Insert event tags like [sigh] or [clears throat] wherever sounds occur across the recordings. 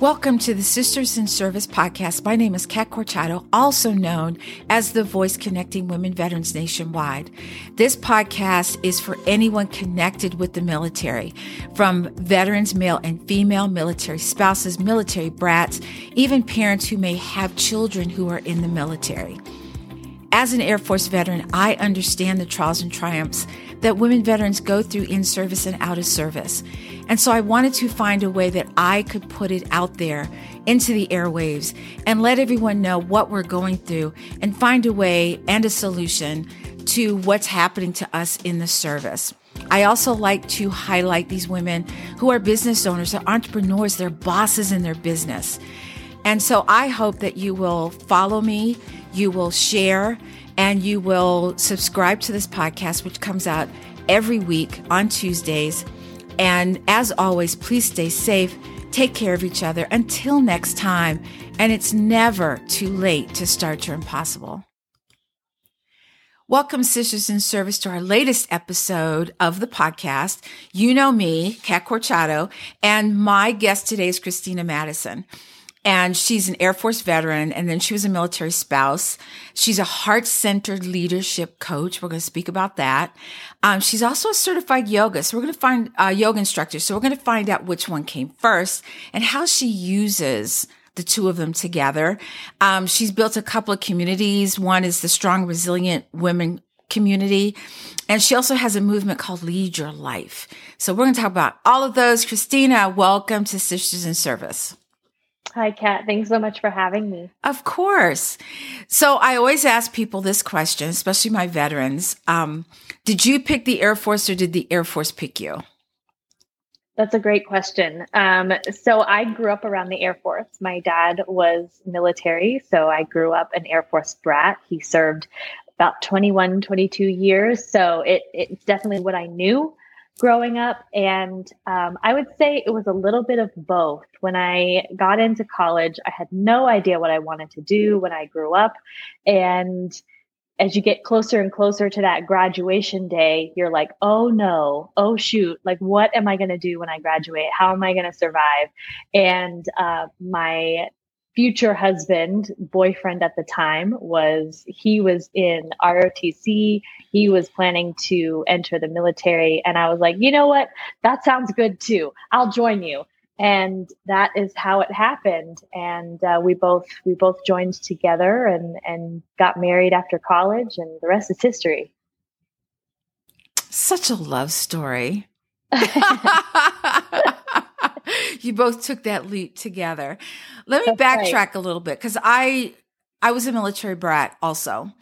Welcome to the Sisters in Service podcast. My name is Kat Corchado, also known as the voice connecting women veterans nationwide. This podcast is for anyone connected with the military, from veterans, male and female, military spouses, military brats, even parents who may have children who are in the military. As an Air Force veteran, I understand the trials and triumphs that women veterans go through in service and out of service. And so I wanted to find a way that I could put it out there into the airwaves and let everyone know what we're going through and find a way and a solution to what's happening to us in the service. I also like to highlight these women who are business owners, they're entrepreneurs, they're bosses in their business. And so I hope that you will follow me, you will share, and you will subscribe to this podcast, which comes out every week on Tuesdays. And as always, please stay safe, take care of each other until next time. And it's never too late to start your impossible. Welcome, Sisters in Service, to our latest episode of the podcast. You know me, Kat Corchado, and my guest today is Christina Madison and she's an Air Force veteran, and then she was a military spouse. She's a heart centered leadership coach. We're going to speak about that. Um, she's also a certified yoga. So we're going to find a uh, yoga instructor. So we're going to find out which one came first and how she uses the two of them together. Um, she's built a couple of communities. One is the Strong, Resilient Women community. And she also has a movement called Lead Your Life. So we're going to talk about all of those. Christina, welcome to Sisters in Service. Hi, Kat. Thanks so much for having me. Of course. So I always ask people this question, especially my veterans. Um, did you pick the Air Force or did the Air Force pick you? That's a great question. Um, so I grew up around the Air Force. My dad was military, so I grew up an Air Force brat. He served about 21, 22 years. So it, it's definitely what I knew growing up. And um, I would say it was a little bit of both. When I got into college, I had no idea what I wanted to do when I grew up. And as you get closer and closer to that graduation day, you're like, oh no, oh shoot, like what am I going to do when I graduate? How am I going to survive? And uh, my future husband, boyfriend at the time, was he was in ROTC. He was planning to enter the military. And I was like, you know what? That sounds good too. I'll join you. And that is how it happened. And uh, we both we both joined together and and got married after college, and the rest is history. Such a love story. [laughs] [laughs] you both took that leap together. Let me That's backtrack right. a little bit because I I was a military brat also.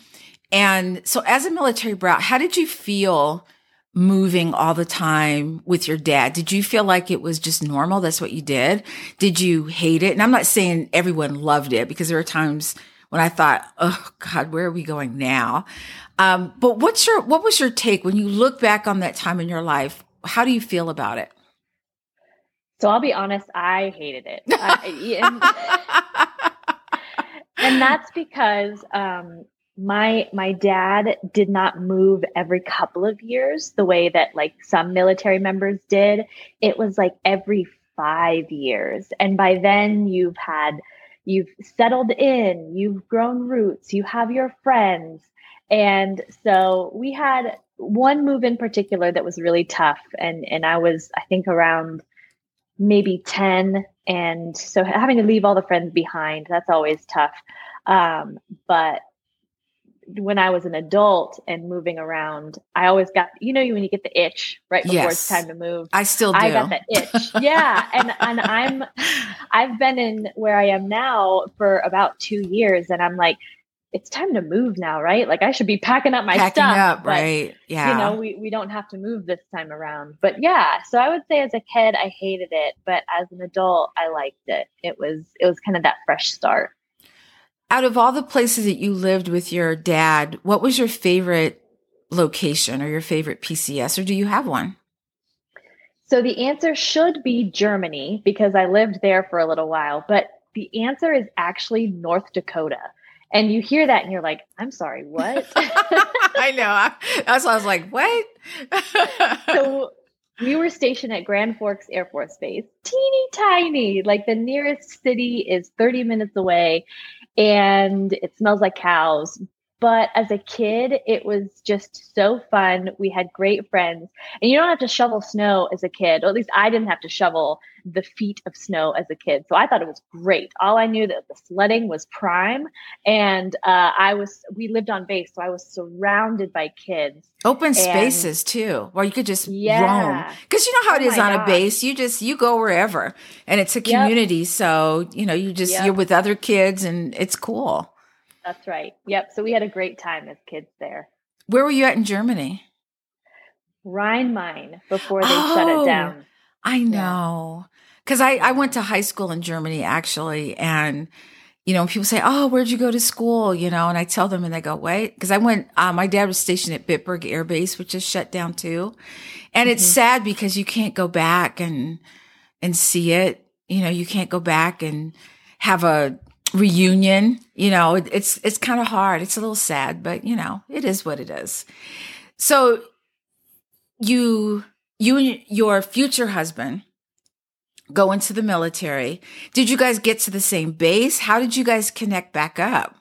And so as a military brat, how did you feel moving all the time with your dad? Did you feel like it was just normal? That's what you did? Did you hate it? And I'm not saying everyone loved it because there were times when I thought, oh God, where are we going now? Um, but what's your, what was your take when you look back on that time in your life? How do you feel about it? So I'll be honest, I hated it. [laughs] and, [laughs] and, that's because um, my my dad did not move every couple of years the way that like some military members did. It was like every 5 years. And by then you've had you've settled in, you've grown roots, you have your friends. And so we had one move in particular that was really tough and and I was I think around maybe 10 and so having to leave all the friends behind that's always tough. Um, but when i was an adult and moving around i always got you know when you get the itch right before yes. it's time to move? I still do. i got that itch. Yeah and and i'm [laughs] i've been in where i am now for about two years and i'm like it's time to move now, right? Like I should be packing up my packing stuff. Up, but, right. Yeah. You know, we, we don't have to move this time around. But yeah, so I would say as a kid I hated it, but as an adult I liked it. It was it was kind of that fresh start. Out of all the places that you lived with your dad, what was your favorite location or your favorite PCS or do you have one? So the answer should be Germany because I lived there for a little while, but the answer is actually North Dakota. And you hear that and you're like, I'm sorry, what? [laughs] I know. That's why I was like, what? [laughs] so we were stationed at Grand Forks Air Force Base, teeny tiny. Like the nearest city is 30 minutes away and it smells like cows. But as a kid, it was just so fun. We had great friends. And you don't have to shovel snow as a kid, or at least I didn't have to shovel the feet of snow as a kid. So I thought it was great. All I knew that the sledding was prime. And uh, I was, we lived on base. So I was surrounded by kids. Open spaces too, where you could just yeah. roam. Cause you know how it oh is on gosh. a base. You just, you go wherever and it's a community. Yep. So, you know, you just, yep. you're with other kids and it's cool. That's right. Yep. So we had a great time as kids there. Where were you at in Germany? Rhein-Main before they oh, shut it oh, down. I know. Because I, I went to high school in Germany actually. And, you know, people say, Oh, where'd you go to school? You know, and I tell them and they go, Wait, because I went, uh, my dad was stationed at Bitburg Air Base, which is shut down too. And mm-hmm. it's sad because you can't go back and, and see it. You know, you can't go back and have a reunion. You know, it, it's it's kind of hard. It's a little sad, but you know, it is what it is. So you you and your future husband go into the military. Did you guys get to the same base? How did you guys connect back up?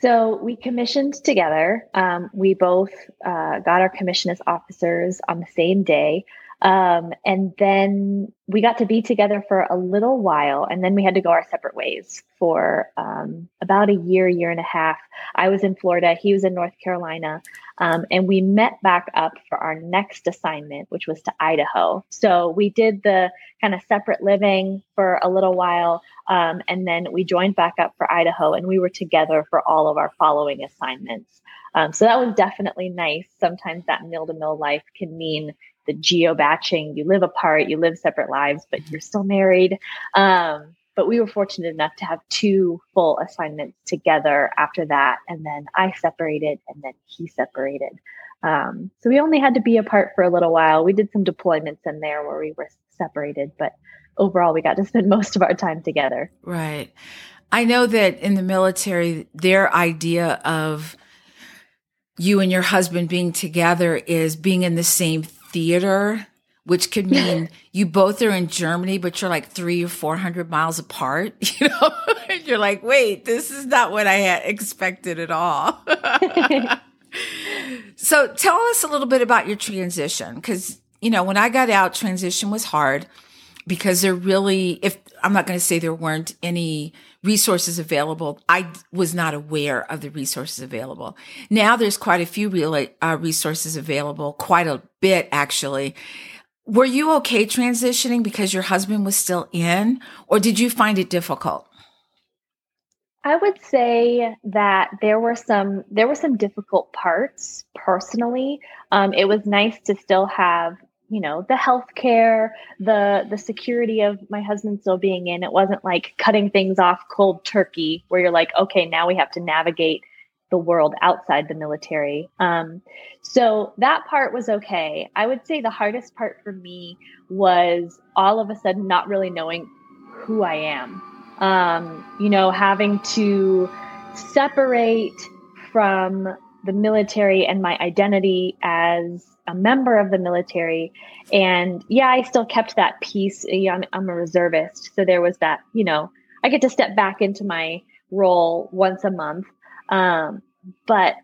So we commissioned together. Um, we both uh, got our commission as officers on the same day. Um, and then we got to be together for a little while, and then we had to go our separate ways for um, about a year, year and a half. I was in Florida, he was in North Carolina, um, and we met back up for our next assignment, which was to Idaho. So we did the kind of separate living for a little while, um, and then we joined back up for Idaho, and we were together for all of our following assignments. Um, so that was definitely nice. Sometimes that mill to mill life can mean the geo baching. You live apart, you live separate lives, but you're still married. Um, but we were fortunate enough to have two full assignments together after that. And then I separated and then he separated. Um, so we only had to be apart for a little while. We did some deployments in there where we were separated, but overall we got to spend [laughs] most of our time together. Right. I know that in the military, their idea of you and your husband being together is being in the same theater, which could mean [laughs] you both are in Germany, but you're like three or 400 miles apart, [laughs] you know, you're like, wait, this is not what I had expected at all. [laughs] so tell us a little bit about your transition. Cause, you know, when I got out, transition was hard because there really, if I'm not going to say there weren't any resources available, I was not aware of the resources available. Now there's quite a few real, uh, resources available, quite a bit actually. Were you okay transitioning because your husband was still in, or did you find it difficult? I would say that there were some there were some difficult parts personally. Um, it was nice to still have you know the health care the the security of my husband still being in. It wasn't like cutting things off cold turkey where you're like okay now we have to navigate the world outside the military. Um, so that part was okay. I would say the hardest part for me was all of a sudden not really knowing who i am. Um, you know having to separate from the military and my identity as a member of the military. And yeah, I still kept that piece. I'm, I'm a reservist. So there was that, you know, I get to step back into my role once a month. Um, but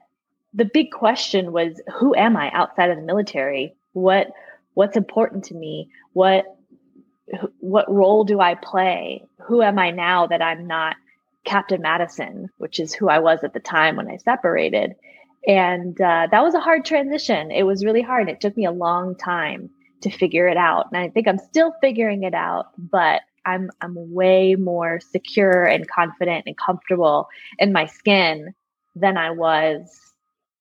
the big question was, who am I outside of the military? What, what's important to me? What, what role do I play? Who am I now that I'm not Captain Madison, which is who I was at the time when I separated? And uh, that was a hard transition. It was really hard. It took me a long time to figure it out. And I think I'm still figuring it out, but I'm I'm way more secure and confident and comfortable in my skin than I was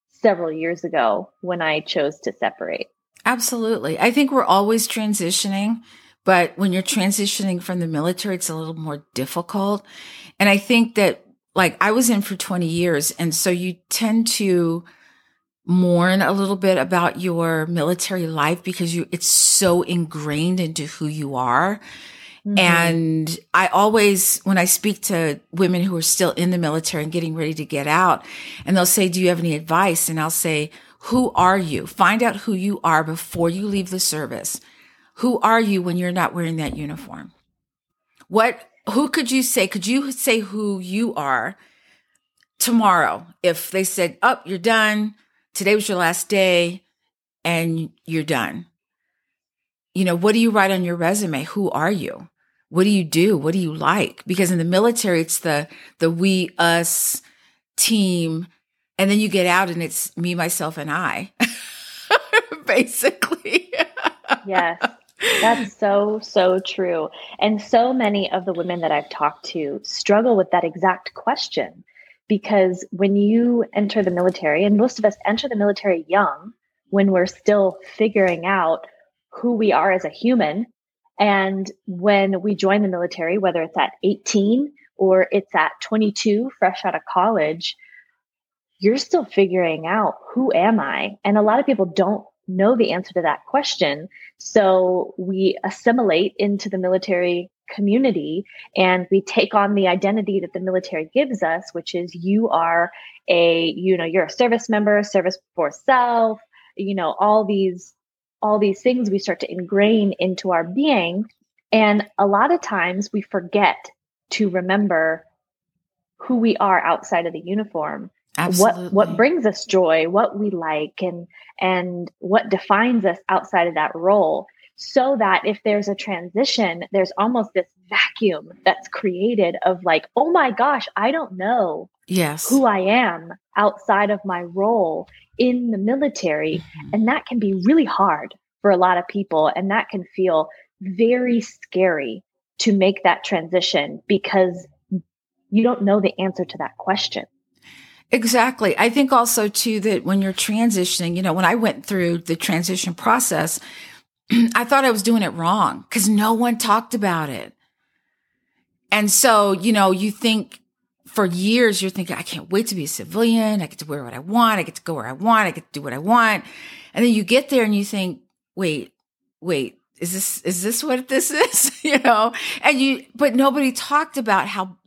several years ago when I chose to separate. Absolutely. I think we're always transitioning, but when you're transitioning from the military, it's a little more difficult. And I think that like I was in for 20 years. And so you tend to mourn a little bit about your military life because you, it's so ingrained into who you are. Mm-hmm. And I always, when I speak to women who are still in the military and getting ready to get out, and they'll say, Do you have any advice? And I'll say, Who are you? Find out who you are before you leave the service. Who are you when you're not wearing that uniform? What, who could you say? Could you say who you are tomorrow if they said, Oh, you're done. Today was your last day and you're done? You know, what do you write on your resume? Who are you? What do you do? What do you like? Because in the military, it's the, the we, us team. And then you get out and it's me, myself, and I, [laughs] basically. yes. That's so, so true. And so many of the women that I've talked to struggle with that exact question because when you enter the military, and most of us enter the military young when we're still figuring out who we are as a human and when we join the military, whether it's at 18 or it's at 22, fresh out of college, you're still figuring out who am I? And a lot of people don't know the answer to that question. So we assimilate into the military community and we take on the identity that the military gives us, which is you are a, you know, you're a service member, service for self, you know, all these all these things we start to ingrain into our being. And a lot of times we forget to remember who we are outside of the uniform. Absolutely. What what brings us joy, what we like and and what defines us outside of that role so that if there's a transition, there's almost this vacuum that's created of like, oh my gosh, I don't know yes. who I am outside of my role in the military. Mm-hmm. And that can be really hard for a lot of people. And that can feel very scary to make that transition because you don't know the answer to that question. Exactly. I think also too that when you're transitioning, you know, when I went through the transition process, [clears throat] I thought I was doing it wrong because no one talked about it. And so, you know, you think for years, you're thinking, I can't wait to be a civilian. I get to wear what I want. I get to go where I want. I get to do what I want. And then you get there and you think, wait, wait, is this, is this what this [laughs] is? you know, and you, but nobody talked about how,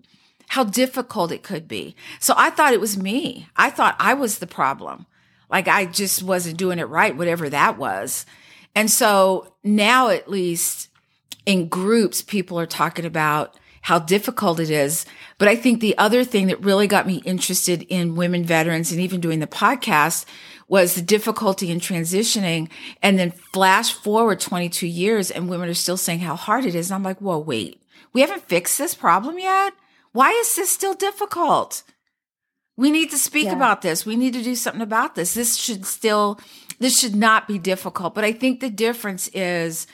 how difficult it could be. So I thought it was me. I thought I was the problem. Like I just wasn't doing it right, whatever that was. And so now at least in groups, people are talking about how difficult it is. But I think the other thing that really got me interested in women veterans and even doing the podcast was the difficulty in transitioning and then flash forward 22 years and women are still saying how hard it is. And I'm like, whoa, wait, we haven't fixed this problem yet. Why is this still difficult? We need to speak yeah. about this. We need to do something about this. This should still, this should not be difficult. But I think the difference is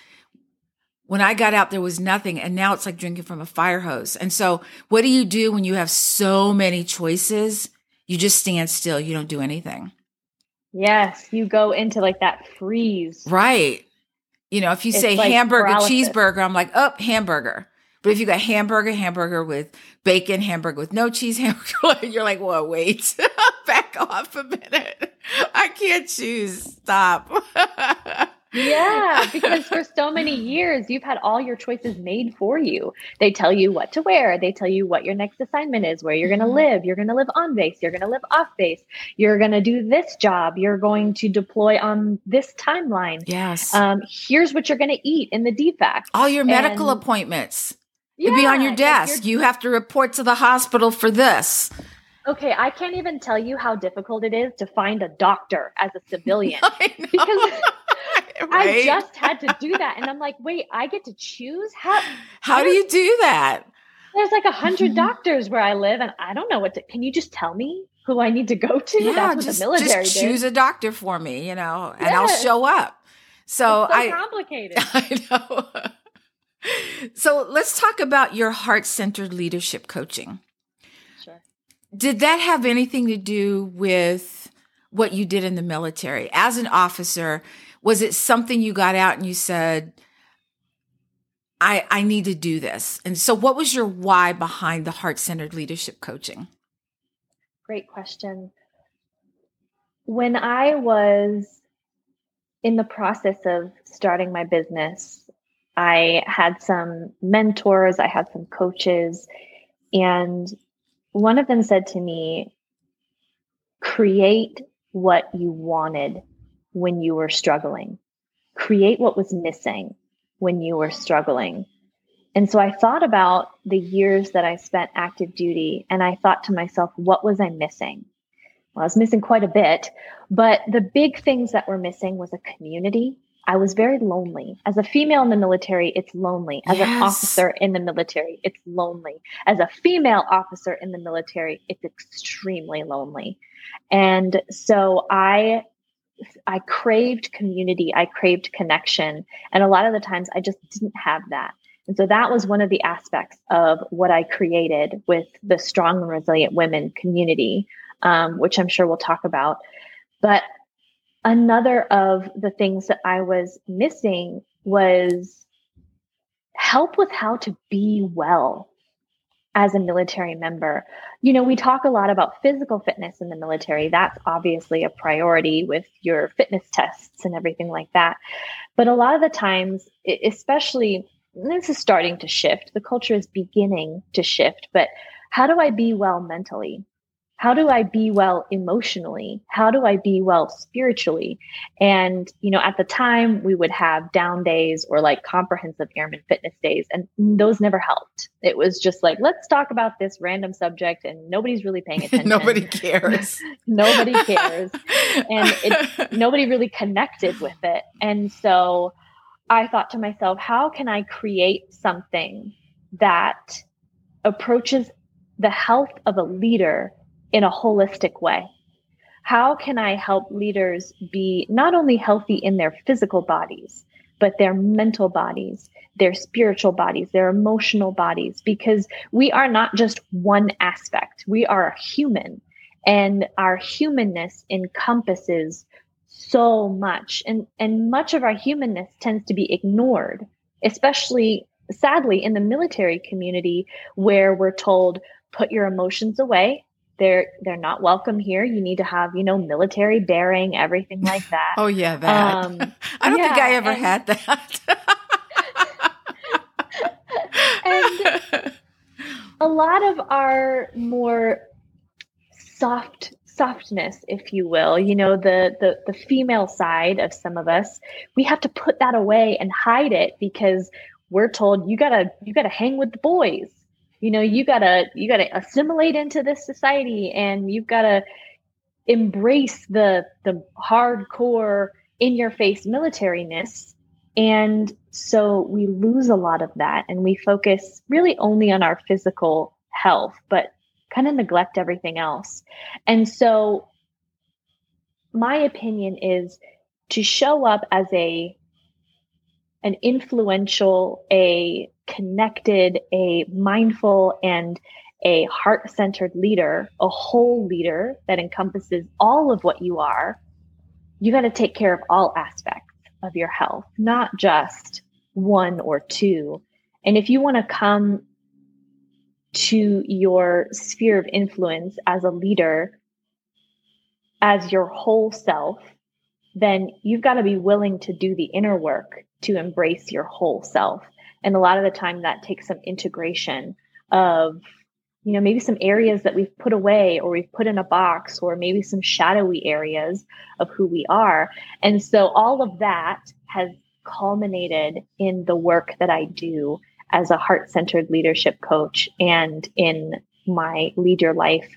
when I got out, there was nothing. And now it's like drinking from a fire hose. And so what do you do when you have so many choices? You just stand still. You don't do anything. Yes. You go into like that freeze. Right. You know, if you it's say like hamburger, paralysis. cheeseburger, I'm like, oh, hamburger. But if you got hamburger, hamburger with bacon, hamburger with no cheese, [laughs] hamburger, you're like, whoa, wait, [laughs] back off a minute. I can't choose. Stop. yeah, [laughs] because for so many years, you've had all your choices made for you. They tell you what to wear, they tell you what your next assignment is, where you're going to mm-hmm. live. You're going to live on base, you're going to live off base, you're going to do this job, you're going to deploy on this timeline. Yes. Um, here's what you're going to eat in the DFAC. All your medical and, appointments. Yeah, It'd be on your desk. You have to report to the hospital for this. Okay, I can't even tell you how difficult it is to find a doctor as a civilian [laughs] because [laughs] right? I just had to do that, and I'm like, wait, I get to choose how. How do you do that? There's like a 100 mm-hmm. doctors where I live, and I don't know what to. Can you just tell me who I need to go to? Yeah, That's what just, the military just choose did. a doctor for me, you know, and I'll show up. So, so I complicated. [laughs] I know. [laughs] so let's talk about your heart centered leadership coaching. Sure. Did that have anything to do with what you did in the military? As an officer, was it something you got out and you said, I, I need to do this? And so, what was your why behind the heart centered leadership coaching? Great question. When I was in the process of starting my business, I had some mentors, I had some coaches, and one of them said to me, create what you wanted when you were struggling. Create what was missing when you were struggling. And so I thought about the years that I spent active duty and I thought to myself, what was I missing? Well, I was missing quite a bit, but the big things that were missing was a community. I was very lonely. As a female in the military, it's lonely. As yes. an officer in the military, it's lonely. As a female officer in the military, it's extremely lonely. And so I I craved community, I craved connection, and a lot of the times I just didn't have that. And so that was one of the aspects of what I created with the Strong and Resilient Women community, um, which I'm sure we'll talk about. But another of the things that I was missing was help with how to be well as a military member. You know, we talk a lot about physical fitness in the military. That's obviously a priority with your fitness tests and everything like that. But a lot of the times, especially this is starting to shift, the culture is beginning to shift. But how do I be well mentally? How do I be well emotionally? How do I be well spiritually? And, you know, at the time we would have down days or like comprehensive airman fitness days, and those never helped. It was just like, let's talk about this random subject and nobody's really paying [laughs] attention. nobody cares. [laughs] nobody cares. and it, [laughs] nobody really connected with it. And so I thought to myself, how can I create something that approaches the health of a leader in a holistic way. How can I help leaders be not only healthy in their physical bodies, but their mental bodies, their spiritual bodies, their emotional bodies? Because we are not just one aspect, we are human, and our humanness encompasses so much. And, and much of our humanness tends to be ignored, especially sadly in the military community where we're told, put your emotions away they're they're not welcome here. You need to have you know military bearing, everything like [laughs] that. oh yeah, that. Um, [laughs] I don't yeah, think I ever and, had that. [laughs] and a lot of our more soft softness if you will you know the, the the female side of some of us we have to put that away and hide it because we're told you gotta you gotta hang with the boys you know you gotta you gotta assimilate into this society and you've gotta embrace the the hardcore in your face militariness. And so we lose a lot of that and we focus really only on our physical health but kind of neglect everything else. And so my opinion is to show up as a an influential a connected, a mindful, and a heart centered leader, a whole leader that encompasses all of what you are, you got to take care of all aspects of your health, not just one or two. And if you want to come to your sphere of influence as a leader, as your whole self, then you've got to be willing to do the inner work to embrace your whole self. And a lot of the time that takes some integration of, you know, maybe some areas that we've put away or we've put in a box or maybe some shadowy areas of who we are. And so all of that has culminated in the work that I do as a heart centered leadership coach and in my Lead Your Life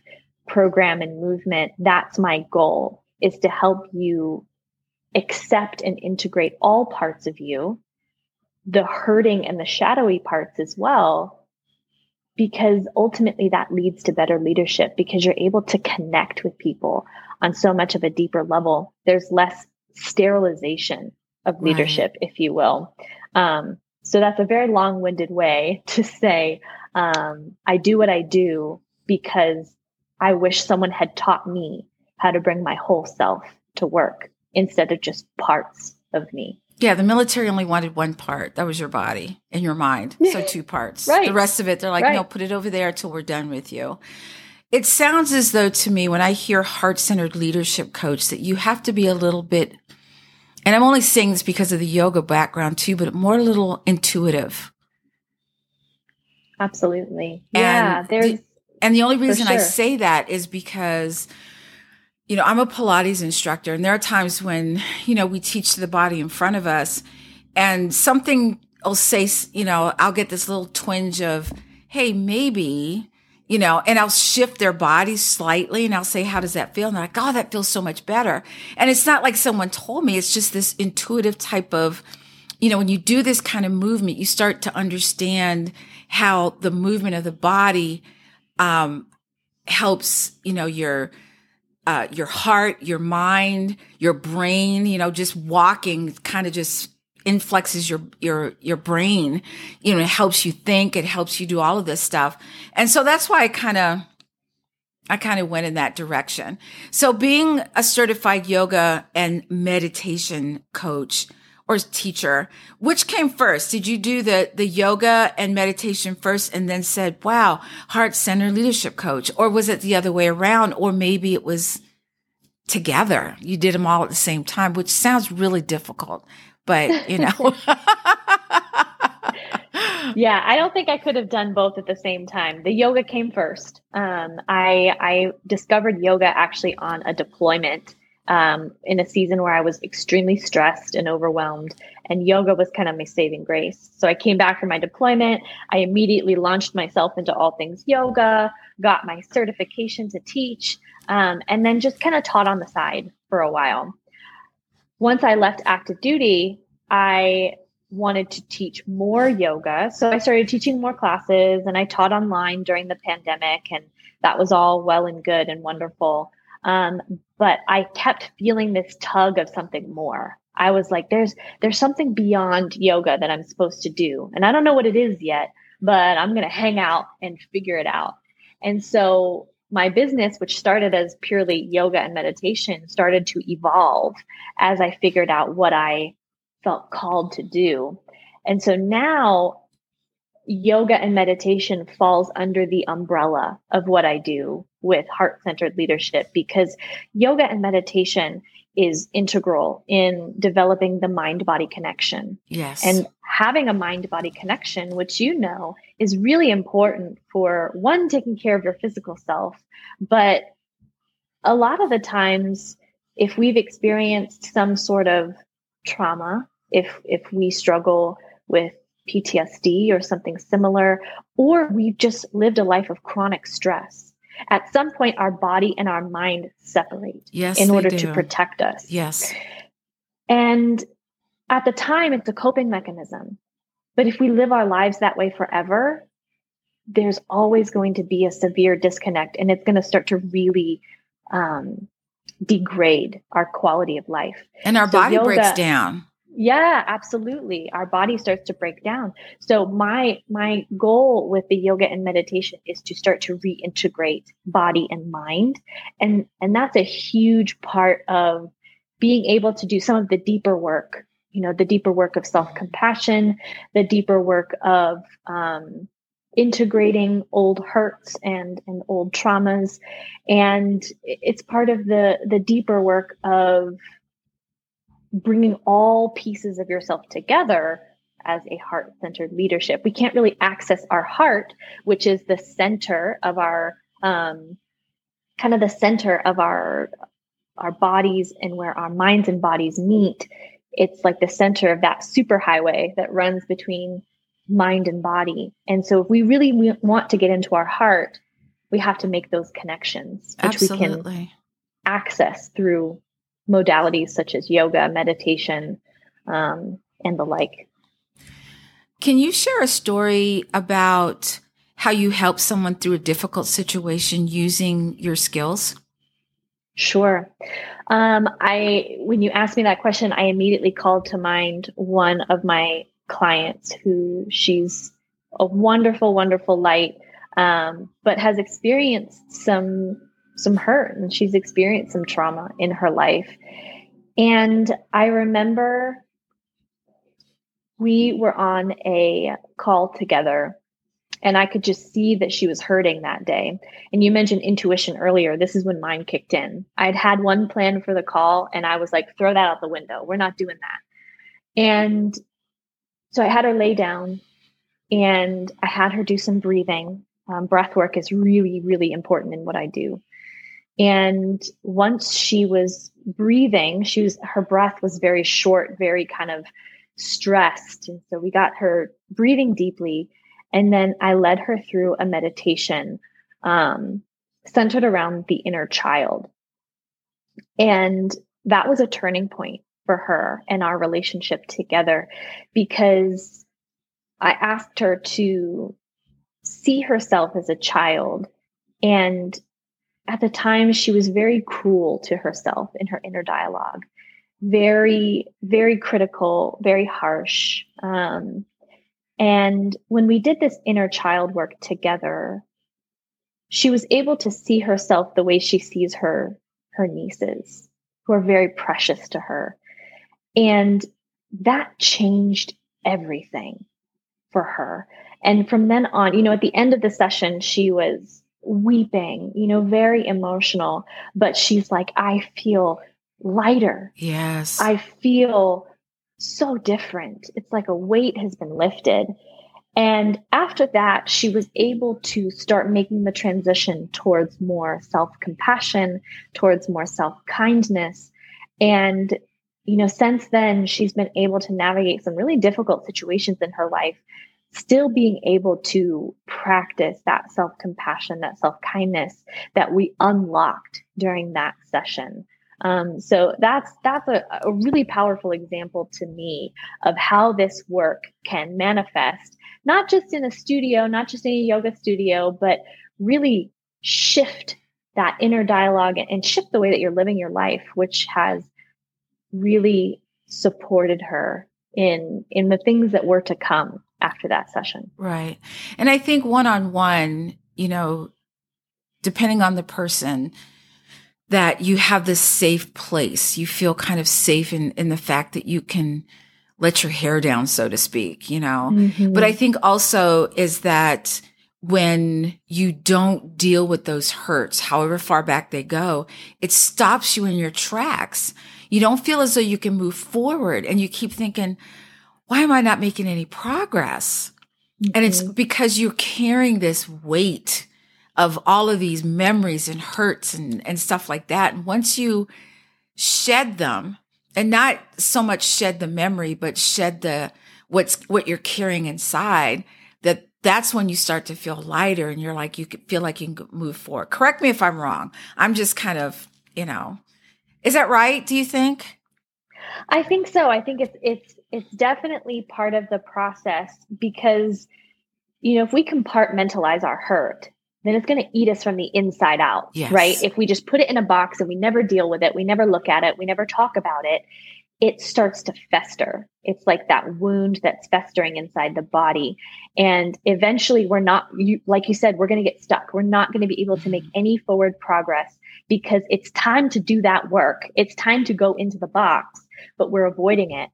program and movement. That's my goal is to help you accept and integrate all parts of you the hurting and the shadowy parts as well because ultimately that leads to better leadership because you're able to connect with people on so much of a deeper level. There's less sterilization of leadership right. if you will. Um, so that's a very long-winded way [laughs] to say um, i do what i do because i wish someone had taught me how to bring my whole self to work instead of just parts of me yeah, the military only wanted one part. That was your body and your mind. [laughs] So two parts. right. The rest of it, they're like, right. no, put it over there until we're done with you. It sounds as though to me, when I hear heart centered leadership coach, that you have to be a little bit, and I'm only saying this because of the yoga background too, but more a little intuitive. Absolutely. And yeah. There's, the, and the only reason sure. I say that is because you know, I'm a Pilates instructor and there are times when, you know, we teach the body in front of us and something will say, you know, I'll get this little twinge of, Hey, maybe, you know, and I'll shift their body slightly and I'll say, how does that feel? And they're like, oh, that feels so much better. And it's not like someone told me. It's just this intuitive type of, you know, when you do this kind of movement, you start to understand how the movement of the body, um, helps, you know, your, uh, your heart, your mind, your brain, you know, just walking kind of just inflexes your, your, your brain. You know, it helps you think. It helps you do all of this stuff. And so that's why I kind of, I kind of went in that direction. So being a certified yoga and meditation coach, or teacher, which came first? Did you do the, the yoga and meditation first and then said, wow, heart center leadership coach? Or was it the other way around? Or maybe it was together. You did them all at the same time, which sounds really difficult, but you know. [laughs] yeah, I don't think I could have done both at the same time. The yoga came first. Um, I I discovered yoga actually on a deployment um, in a season where I was extremely stressed and overwhelmed. And yoga was kind of my saving grace. So I came back from my deployment. I immediately launched myself into all things yoga, got my certification to teach, um, and then just kind of taught on the side for a while. Once I left active duty, I wanted to teach more yoga. So I started teaching more classes and I taught online during the pandemic, and that was all well and good and wonderful. Um, but I kept feeling this tug of something more. I was like, there's there's something beyond yoga that I'm supposed to do. And I don't know what it is yet, but I'm gonna hang out and figure it out. And so my business, which started as purely yoga and meditation, started to evolve as I figured out what I felt called to do. And so now yoga and meditation falls under the umbrella of what I do with heart centered leadership because yoga and meditation is integral in developing the mind body connection. Yes. And having a mind body connection, which you know is really important for one, taking care of your physical self. But a lot of the times, if we've experienced some sort of trauma, if, if we struggle with PTSD or something similar, or we've just lived a life of chronic stress. At some point, our body and our mind separate yes, in order to protect us. Yes. And at the time, it's a coping mechanism. But if we live our lives that way forever, there's always going to be a severe disconnect and it's going to start to really um, degrade our quality of life. And our so body yoga, breaks down. Yeah, absolutely. Our body starts to break down. So my my goal with the yoga and meditation is to start to reintegrate body and mind. And and that's a huge part of being able to do some of the deeper work, you know, the deeper work of self-compassion, the deeper work of um, integrating old hurts and and old traumas and it's part of the the deeper work of bringing all pieces of yourself together as a heart centered leadership. We can't really access our heart, which is the center of our, um, kind of the center of our, our bodies and where our minds and bodies meet. It's like the center of that superhighway that runs between mind and body. And so if we really want to get into our heart, we have to make those connections, which Absolutely. we can access through modalities such as yoga, meditation, um, and the like. Can you share a story about how you help someone through a difficult situation using your skills? Sure. Um, I when you asked me that question, I immediately called to mind one of my clients who she's a wonderful, wonderful light, um, but has experienced some some hurt and she's experienced some trauma in her life. And I remember we were on a call together and I could just see that she was hurting that day. And you mentioned intuition earlier. This is when mine kicked in. I'd had one plan for the call and I was like, throw that out the window. We're not doing that. And so I had her lay down and I had her do some breathing. Um, breath work is really, really important in what I do. And once she was breathing, she was her breath was very short, very kind of stressed. And so we got her breathing deeply. And then I led her through a meditation um, centered around the inner child. And that was a turning point for her and our relationship together because I asked her to see herself as a child. And at the time, she was very cruel to herself in her inner dialogue, very, very critical, very harsh. Um, and when we did this inner child work together, she was able to see herself the way she sees her her nieces who are very precious to her and that changed everything for her and from then on you know at the end of the session she was weeping you know very emotional but she's like i feel lighter. Yes. I feel so different. It's like a weight has been lifted. And after that, she was able to start making the transition towards more self compassion, towards more self kindness. And, you know, since then, she's been able to navigate some really difficult situations in her life, still being able to practice that self compassion, that self kindness that we unlocked during that session. Um, so that's that's a, a really powerful example to me of how this work can manifest not just in a studio, not just in a yoga studio, but really shift that inner dialogue and shift the way that you're living your life, which has really supported her in in the things that were to come after that session. Right. And I think one on one, you know, depending on the person, that you have this safe place. You feel kind of safe in, in the fact that you can let your hair down, so to speak, you know? Mm-hmm. But I think also is that when you don't deal with those hurts, however far back they go, it stops you in your tracks. You don't feel as though you can move forward and you keep thinking, why am I not making any progress? Mm-hmm. And it's mm-hmm. because you're carrying this weight of all of these memories and hurts and, and stuff like that. And once you shed them, and not so much shed the memory, but shed the what's what you're carrying inside. That that's when you start to feel lighter, and you're like you feel like you can move forward. Correct me if I'm wrong. I'm just kind of you know, is that right? Do you think? I think so. I think it's it's it's definitely part of the process because you know if we compartmentalize our hurt then it's going to eat us from the inside out, yes. right? If we just put it in a box and we never deal with it, we never look at it, we never talk about it, it starts to fester. It's like that wound that's festering inside the body. And eventually, we're not, you, like you said, we're going to get stuck. We're not going to be able to make mm-hmm. any forward progress because it's time to do that work. It's time to go into the box, but we're avoiding it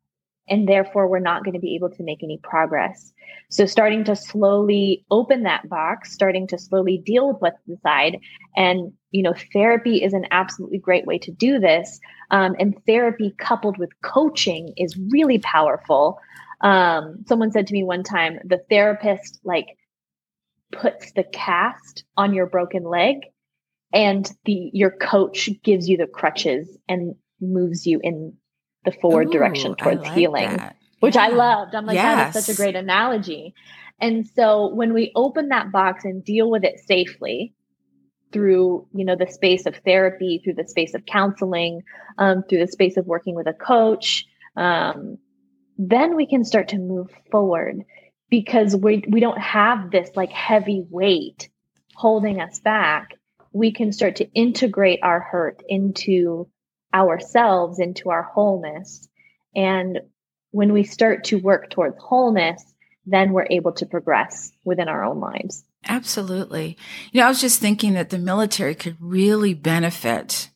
and therefore we're not going to be able to make any progress. So starting to slowly open that box, starting to slowly deal with what's inside, and you know, therapy is an absolutely great way to do this. Um, and therapy coupled with coaching is really powerful. Um, someone said to me one time, the therapist like puts the cast on your broken leg, and the your coach gives you the crutches and moves you in the forward Ooh, direction towards like healing, that. which yeah. I loved. I'm like, yes. that is such a great analogy. And so when we open that box and deal with it safely through, you know, the space of therapy, through the space of counseling, um, through the space of working with a coach, um, then we can start to move forward because we, we don't have this like heavy weight holding us back. We can start to integrate our hurt into ourselves into our wholeness. And when we start to work towards wholeness, then we're able to progress within our own lives. Absolutely. You know, I was just thinking that the military could really benefit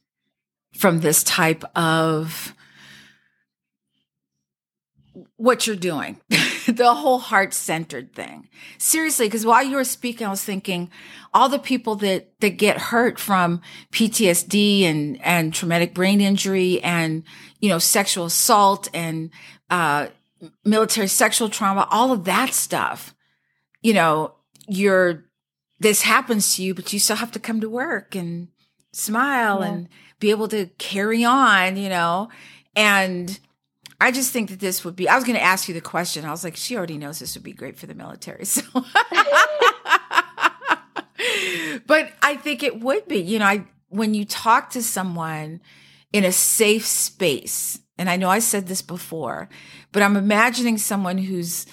from this type of what you're doing, [laughs] the whole heart centered thing. Seriously, because while you were speaking, I was thinking all the people that, that get hurt from PTSD and, and traumatic brain injury and, you know, sexual assault and, uh, military sexual trauma, all of that stuff, you know, you're, this happens to you, but you still have to come to work and, smile yeah. and be able to carry on, you know. And I just think that this would be, I was going to ask you the question. I was like, she already knows this would be great for the military. [laughs] So, but I think it would be, you know, I, when you talk to someone in a safe space, and I know I said this before, but I'm imagining someone who's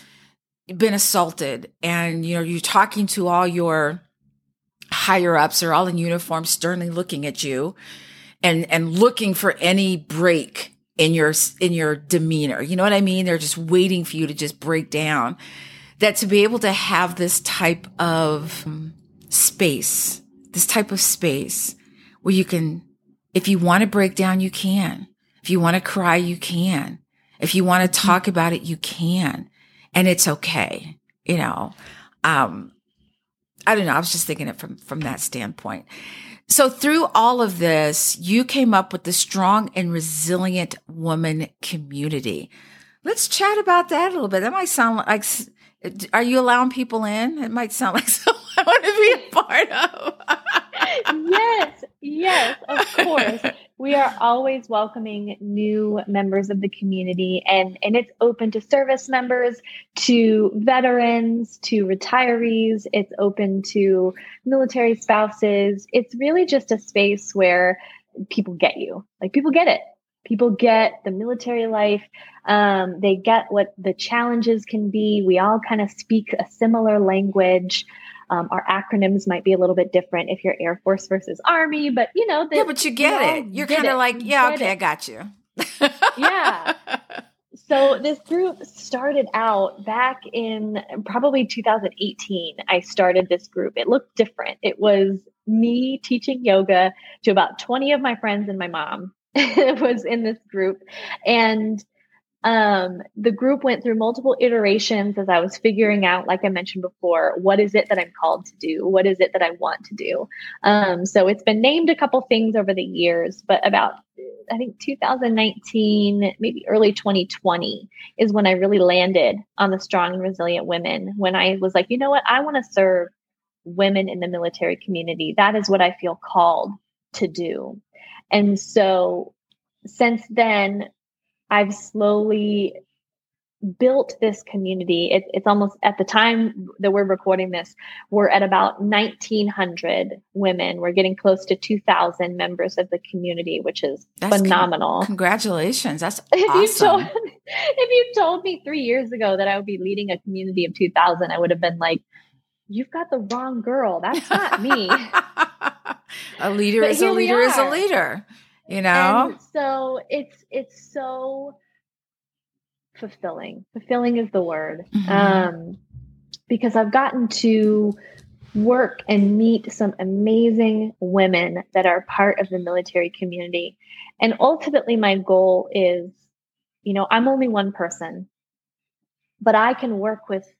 been assaulted and, you know, you're talking to all your higher ups are all in uniform, sternly looking at you and, and looking for any break in your, in your demeanor. You know what I mean? They're just waiting for you to just break down. That to be able to have this type of space, this type of space where you can, if you want to break down, you can. If you want to cry, you can. If you want to talk about it, you can. And it's okay. You know, um, I don't know. I was just thinking it from, from that standpoint. So through all of this, you came up with the strong and resilient woman community. Let's chat about that a little bit. That might sound like, are you allowing people in? It might sound [laughs] like someone I want to be a part of. yes, yes, of course [laughs] we are always welcoming new members of the community and and it's open to service members to veterans to retirees. It's open to military spouses. It's really just a space where people get you. Like people get it. People get the military life. Um, they get what the challenges can be. We all kind of speak a similar language um, our acronyms might be a little bit different if you're Air Force versus Army, but you know, yeah, but you get it. You're kind of like, yeah, okay, it. I got you. yeah. [laughs] So this group started out back in probably 2018. I started this group. It looked different. It was me teaching yoga to about 20 of my friends and my mom [laughs] it was in this group. And um, the group went through multiple iterations as I was figuring out, like I mentioned before, what is it that I'm called to do? What is it that I want to do? Um, so it's been named a couple things over the years, but about I think 2019, maybe early 2020 is when I really landed on the strong and resilient women. When I was like, you know what, I want to serve women in the military community. That is what I feel called to do. And so since then, I've slowly built this community. It, it's almost at the time that we're recording this, we're at about 1900 women. We're getting close to 2000 members of the community, which is That's phenomenal. Con- congratulations. That's [laughs] if awesome. You told, if you told me three years ago that I would be leading a community of 2000, I would have been like, you've got the wrong girl. That's not me. [laughs] a leader but is a leader is a leader you know? and so it's it's so fulfilling. Fulfilling is the word. Mm-hmm. um because i've gotten to work and meet some amazing women that are part of the military community. And ultimately my goal is you know i'm only one person but i can work with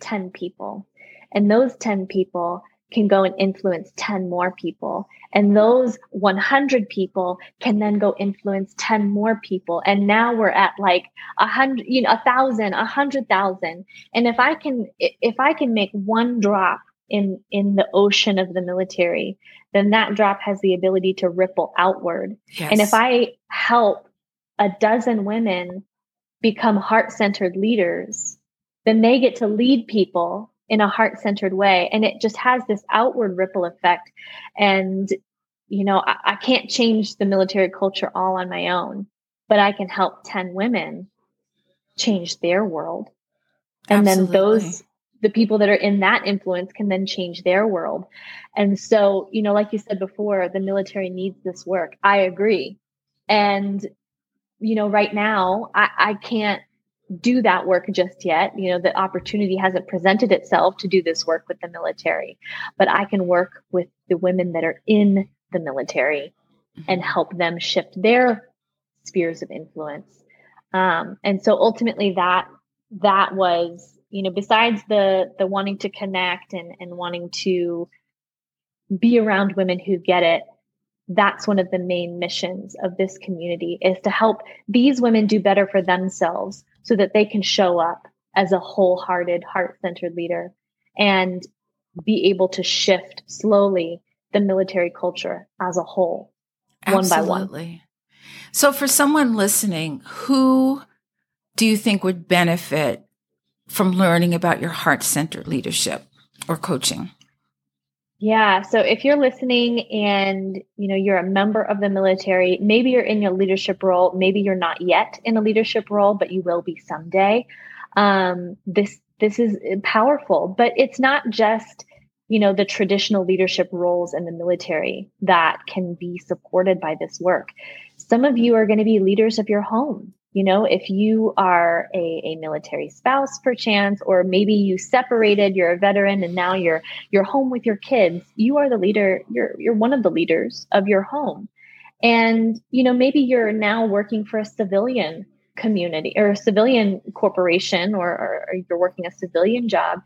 10 people. And those 10 people can go and influence 10 more people. And those 100 people can then go influence 10 more people. And now we're at like a hundred, you know, a thousand, a hundred thousand. And if I can, if I can make one drop in, in the ocean of the military, then that drop has the ability to ripple outward. Yes. And if I help a dozen women become heart centered leaders, then they get to lead people in a heart centered way. And it just has this outward ripple effect. And, you know, I, I, can't change the military culture all on my own, but I can help 10 women change their world. And Absolutely. then those, the people that are in that influence can then change their world. And so, you know, like you said before, the military needs this work. I agree. And, you know, right now, I, I can't do that work just yet. You know, the opportunity hasn't presented itself to do this work with the military, but I can work with the women that are in the military and mm-hmm. help them shift their spheres of influence. Um, and so ultimately that that was, you know, besides the the wanting to connect and and wanting to be around women who get it, that's one of the main missions of this community is to help these women do better for themselves so that they can show up as a wholehearted, heart centered leader and be able to shift slowly the military culture as a whole, Absolutely. one by one. So, for someone listening, who do you think would benefit from learning about your heart centered leadership or coaching? Yeah. So if you're listening and you know you're a member of the military, maybe you're in your leadership role, maybe you're not yet in a leadership role, but you will be someday. Um, this this is powerful, but it's not just you know the traditional leadership roles in the military that can be supported by this work. Some of you are going to be leaders of your home. You know, if you are a, a military spouse, perchance, or maybe you separated, you're a veteran, and now you're you're home with your kids. You are the leader. You're you're one of the leaders of your home, and you know maybe you're now working for a civilian community or a civilian corporation, or, or, or you're working a civilian job.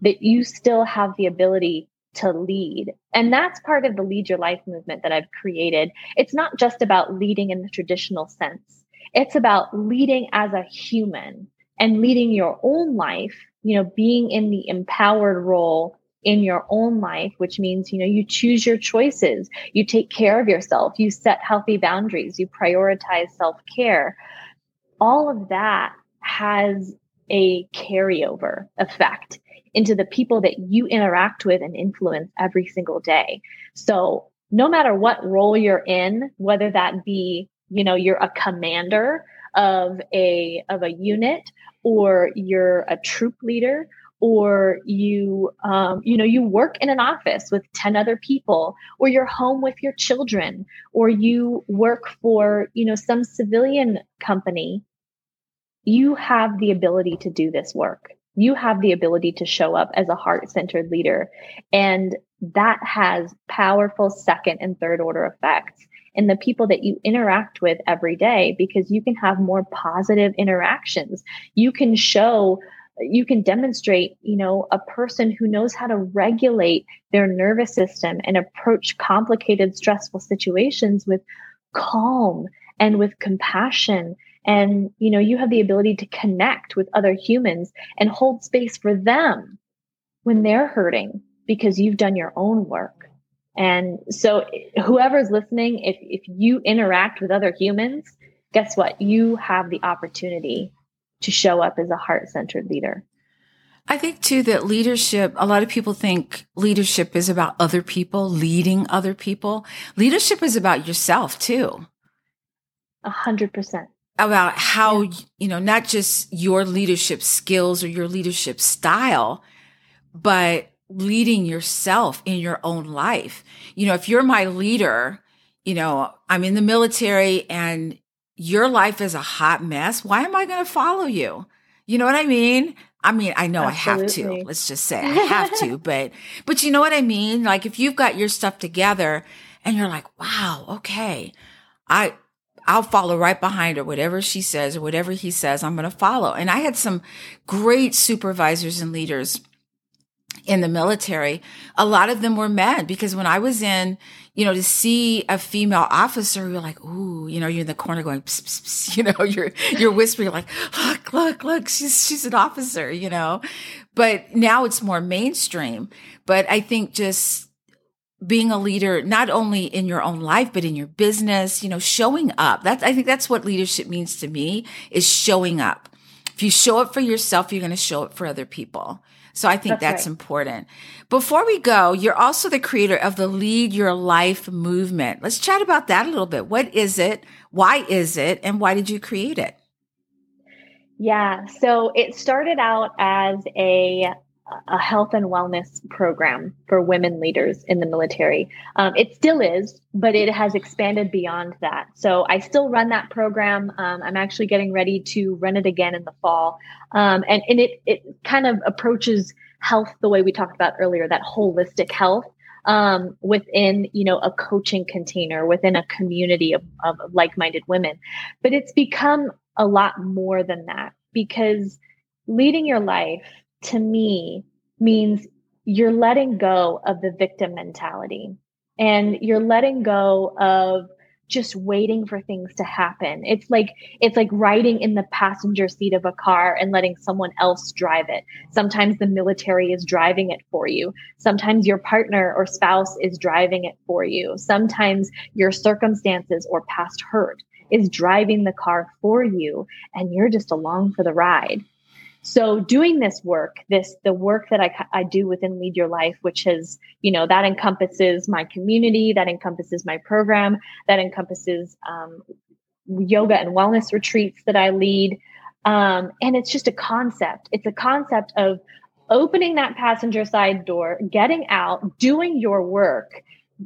That you still have the ability to lead. And that's part of the Lead Your Life movement that I've created. It's not just about leading in the traditional sense. It's about leading as a human and leading your own life, you know, being in the empowered role in your own life, which means, you know, you choose your choices, you take care of yourself, you set healthy boundaries, you prioritize self care. All of that has a carryover effect into the people that you interact with and influence every single day. So no matter what role you're in, whether that be you know you're a commander of a of a unit or you're a troop leader or you um, you know you work in an office with 10 other people or you're home with your children or you work for you know some civilian company you have the ability to do this work. You have the ability to show up as a heart-centered leader. And that has powerful second and third order effects in the people that you interact with every day because you can have more positive interactions. You can show you can demonstrate, you know, a person who knows how to regulate their nervous system and approach complicated, stressful situations with calm and with compassion. And, you know, you have the ability to connect with other humans and hold space for them when they're hurting because you've done your own work. And so whoever's listening, if, if you interact with other humans, guess what? You have the opportunity to show up as a heart centered leader. I think too that leadership, a lot of people think leadership is about other people, leading other people. Leadership is about yourself too. A hundred percent. About how, yeah. you know, not just your leadership skills or your leadership style, but leading yourself in your own life. You know, if you're my leader, you know, I'm in the military and your life is a hot mess, why am I going to follow you? You know what I mean? I mean, I know Absolutely. I have to. Let's just say I have to, [laughs] but but you know what I mean? Like if you've got your stuff together and you're like, "Wow, okay. I I'll follow right behind her. Whatever she says or whatever he says, I'm going to follow." And I had some great supervisors and leaders in the military, a lot of them were men because when I was in, you know, to see a female officer, you're like, ooh, you know, you're in the corner going, pss, pss, pss, [laughs] you know, you're, you're whispering like, look, look, look, she's, she's an officer, you know, but now it's more mainstream. But I think just being a leader, not only in your own life, but in your business, you know, showing up. That's, I think that's what leadership means to me is showing up. If you show up for yourself, you're going to show up for other people. So I think that's, that's right. important. Before we go, you're also the creator of the Lead Your Life movement. Let's chat about that a little bit. What is it? Why is it? And why did you create it? Yeah, so it started out as a a health and wellness program for women leaders in the military. Um, it still is, but it has expanded beyond that. So I still run that program. Um, I'm actually getting ready to run it again in the fall. Um, and, and it, it kind of approaches health the way we talked about earlier, that holistic health. Um, within you know a coaching container within a community of, of like-minded women but it's become a lot more than that because leading your life to me means you're letting go of the victim mentality and you're letting go of just waiting for things to happen. It's like it's like riding in the passenger seat of a car and letting someone else drive it. Sometimes the military is driving it for you. Sometimes your partner or spouse is driving it for you. Sometimes your circumstances or past hurt is driving the car for you and you're just along for the ride. So doing this work, this the work that I, I do within Lead Your Life, which is you know that encompasses my community, that encompasses my program, that encompasses um, yoga and wellness retreats that I lead, um, and it's just a concept. It's a concept of opening that passenger side door, getting out, doing your work,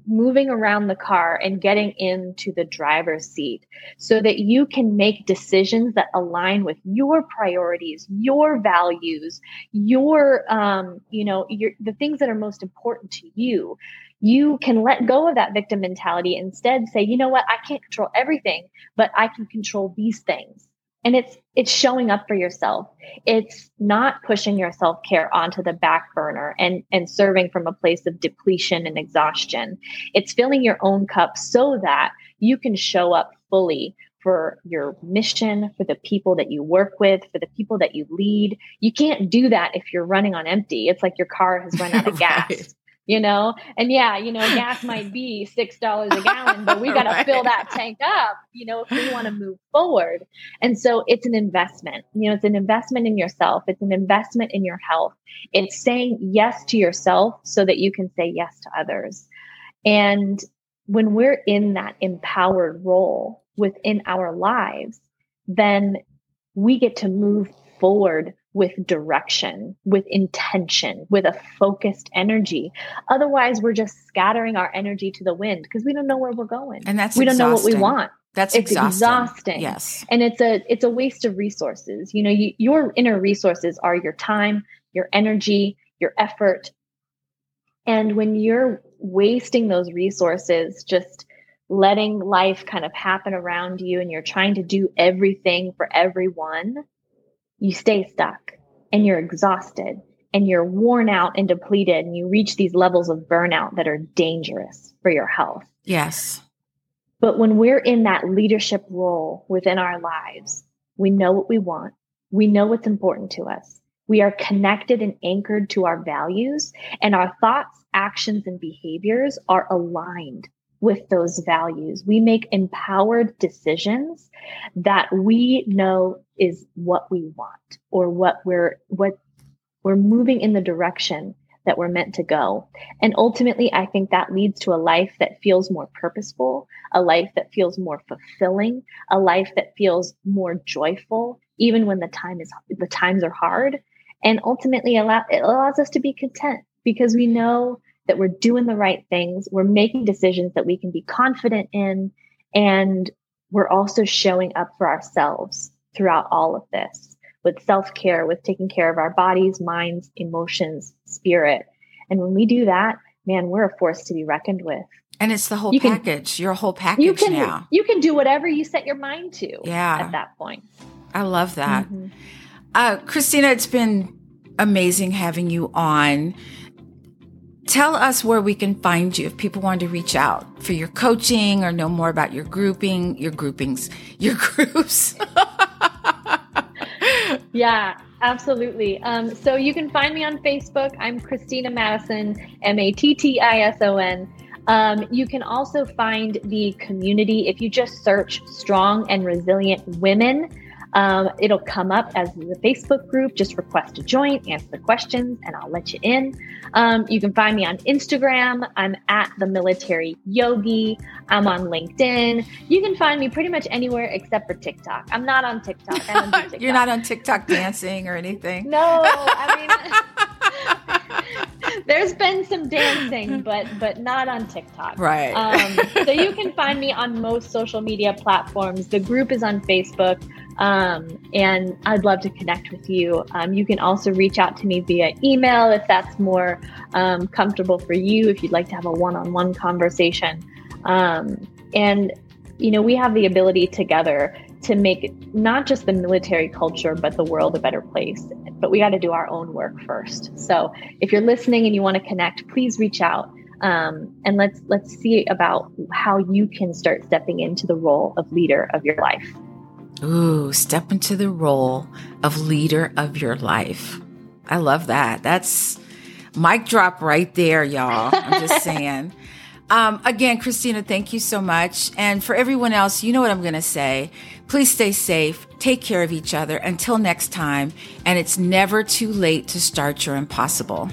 moving around the car and getting into the driver's seat so that you can make decisions that align with your priorities your values your um, you know your the things that are most important to you. You can let go of that victim mentality instead say you know what? I can't control everything but i can control these things and it's it's showing up for yourself. It's not pushing your self-care onto the back burner and and serving from a place of depletion and exhaustion. It's filling your own cup so that you can show up fully for your mission for the people that you work with for the people that you lead. You can't do that if you're running on empty. It's like your car has run out of [laughs] gas. right you know? And yeah you know gas [laughs] might be six dollars a gallon but we got to right. fill that tank up you know if we want to move forward. And so it's an investment you know it's an investment in yourself. It's an investment in your health. It's saying yes to yourself so that you can say yes to others. And when we're in that empowered role within our lives then we get to move forward with direction, with intention, with a focused energy. Otherwise, we're just scattering our energy to the wind because we don't know where we're going. And that's we exhausting. don't know what we want. That's it's exhausting. exhausting. Yes. And it's a it's a waste of resources. You know, you, your inner resources are your time, your energy, your effort. And when you're wasting those resources just letting life kind of happen around you and you're trying to do everything for everyone, you stay stuck and you're exhausted and you're worn out and depleted and you reach these levels of burnout that are dangerous for your health. Yes. But when we're in that leadership role within our lives, we know what we want. We know what's important to us. We are connected and anchored to our values and our thoughts, actions, and behaviors are aligned with those values. We make empowered decisions that we know is what we want or what we're what we're moving in the direction that we're meant to go. And ultimately, I think that leads to a life that feels more purposeful, a life that feels more fulfilling, a life that feels more joyful, even when the time is the times are hard. And ultimately, allow, it allows us to be content because we know that we're doing the right things, we're making decisions that we can be confident in, and we're also showing up for ourselves throughout all of this with self care, with taking care of our bodies, minds, emotions, spirit. And when we do that, man, we're a force to be reckoned with. And it's the whole you package. Can, You're whole package you can, now. You can do whatever you set your mind to. Yeah. At that point. I love that. Mm-hmm. Uh, Christina, it's been amazing having you on tell us where we can find you if people want to reach out for your coaching or know more about your grouping, your groupings, [laughs] your groups. yeah, absolutely. Um, so you can find me on Facebook. I'm Christina Mattison, M A T T I S O N. Um, you can also find the community if you just search Strong and Resilient Women. Um, it'll come up as the Facebook group. Just request to join, answer the questions, and I'll let you in. Um, you can find me on Instagram. I'm at the military yogi. I'm on LinkedIn. You can find me pretty much anywhere except for TikTok. I'm not on TikTok. [laughs] TikTok. You're not on TikTok dancing or anything. No, I mean. [laughs] [laughs] there's been some dancing, but but not on TikTok. Right. Um, so you can find me on most social media platforms. The group is on Facebook. Um, and I'd love to connect with you. Um, you can also reach out to me via email if that's more um, comfortable for you, if you'd like to have a one on one conversation. Um, and, you know, we have the ability together to make not just the military culture, but the world a better place. But we got to do our own work first. So if you're listening and you want to connect, please reach out. um, and let's let's see about how you can start stepping into the role of leader of your life. Ooh, step into the role of leader of your life. I love that. That's mic drop right there, y'all. I'm just [laughs] saying. Um, again, Christina, thank you so much. And for everyone else, you know what I'm going to say. Please stay safe, take care of each other until next time. And it's never too late to start your impossible.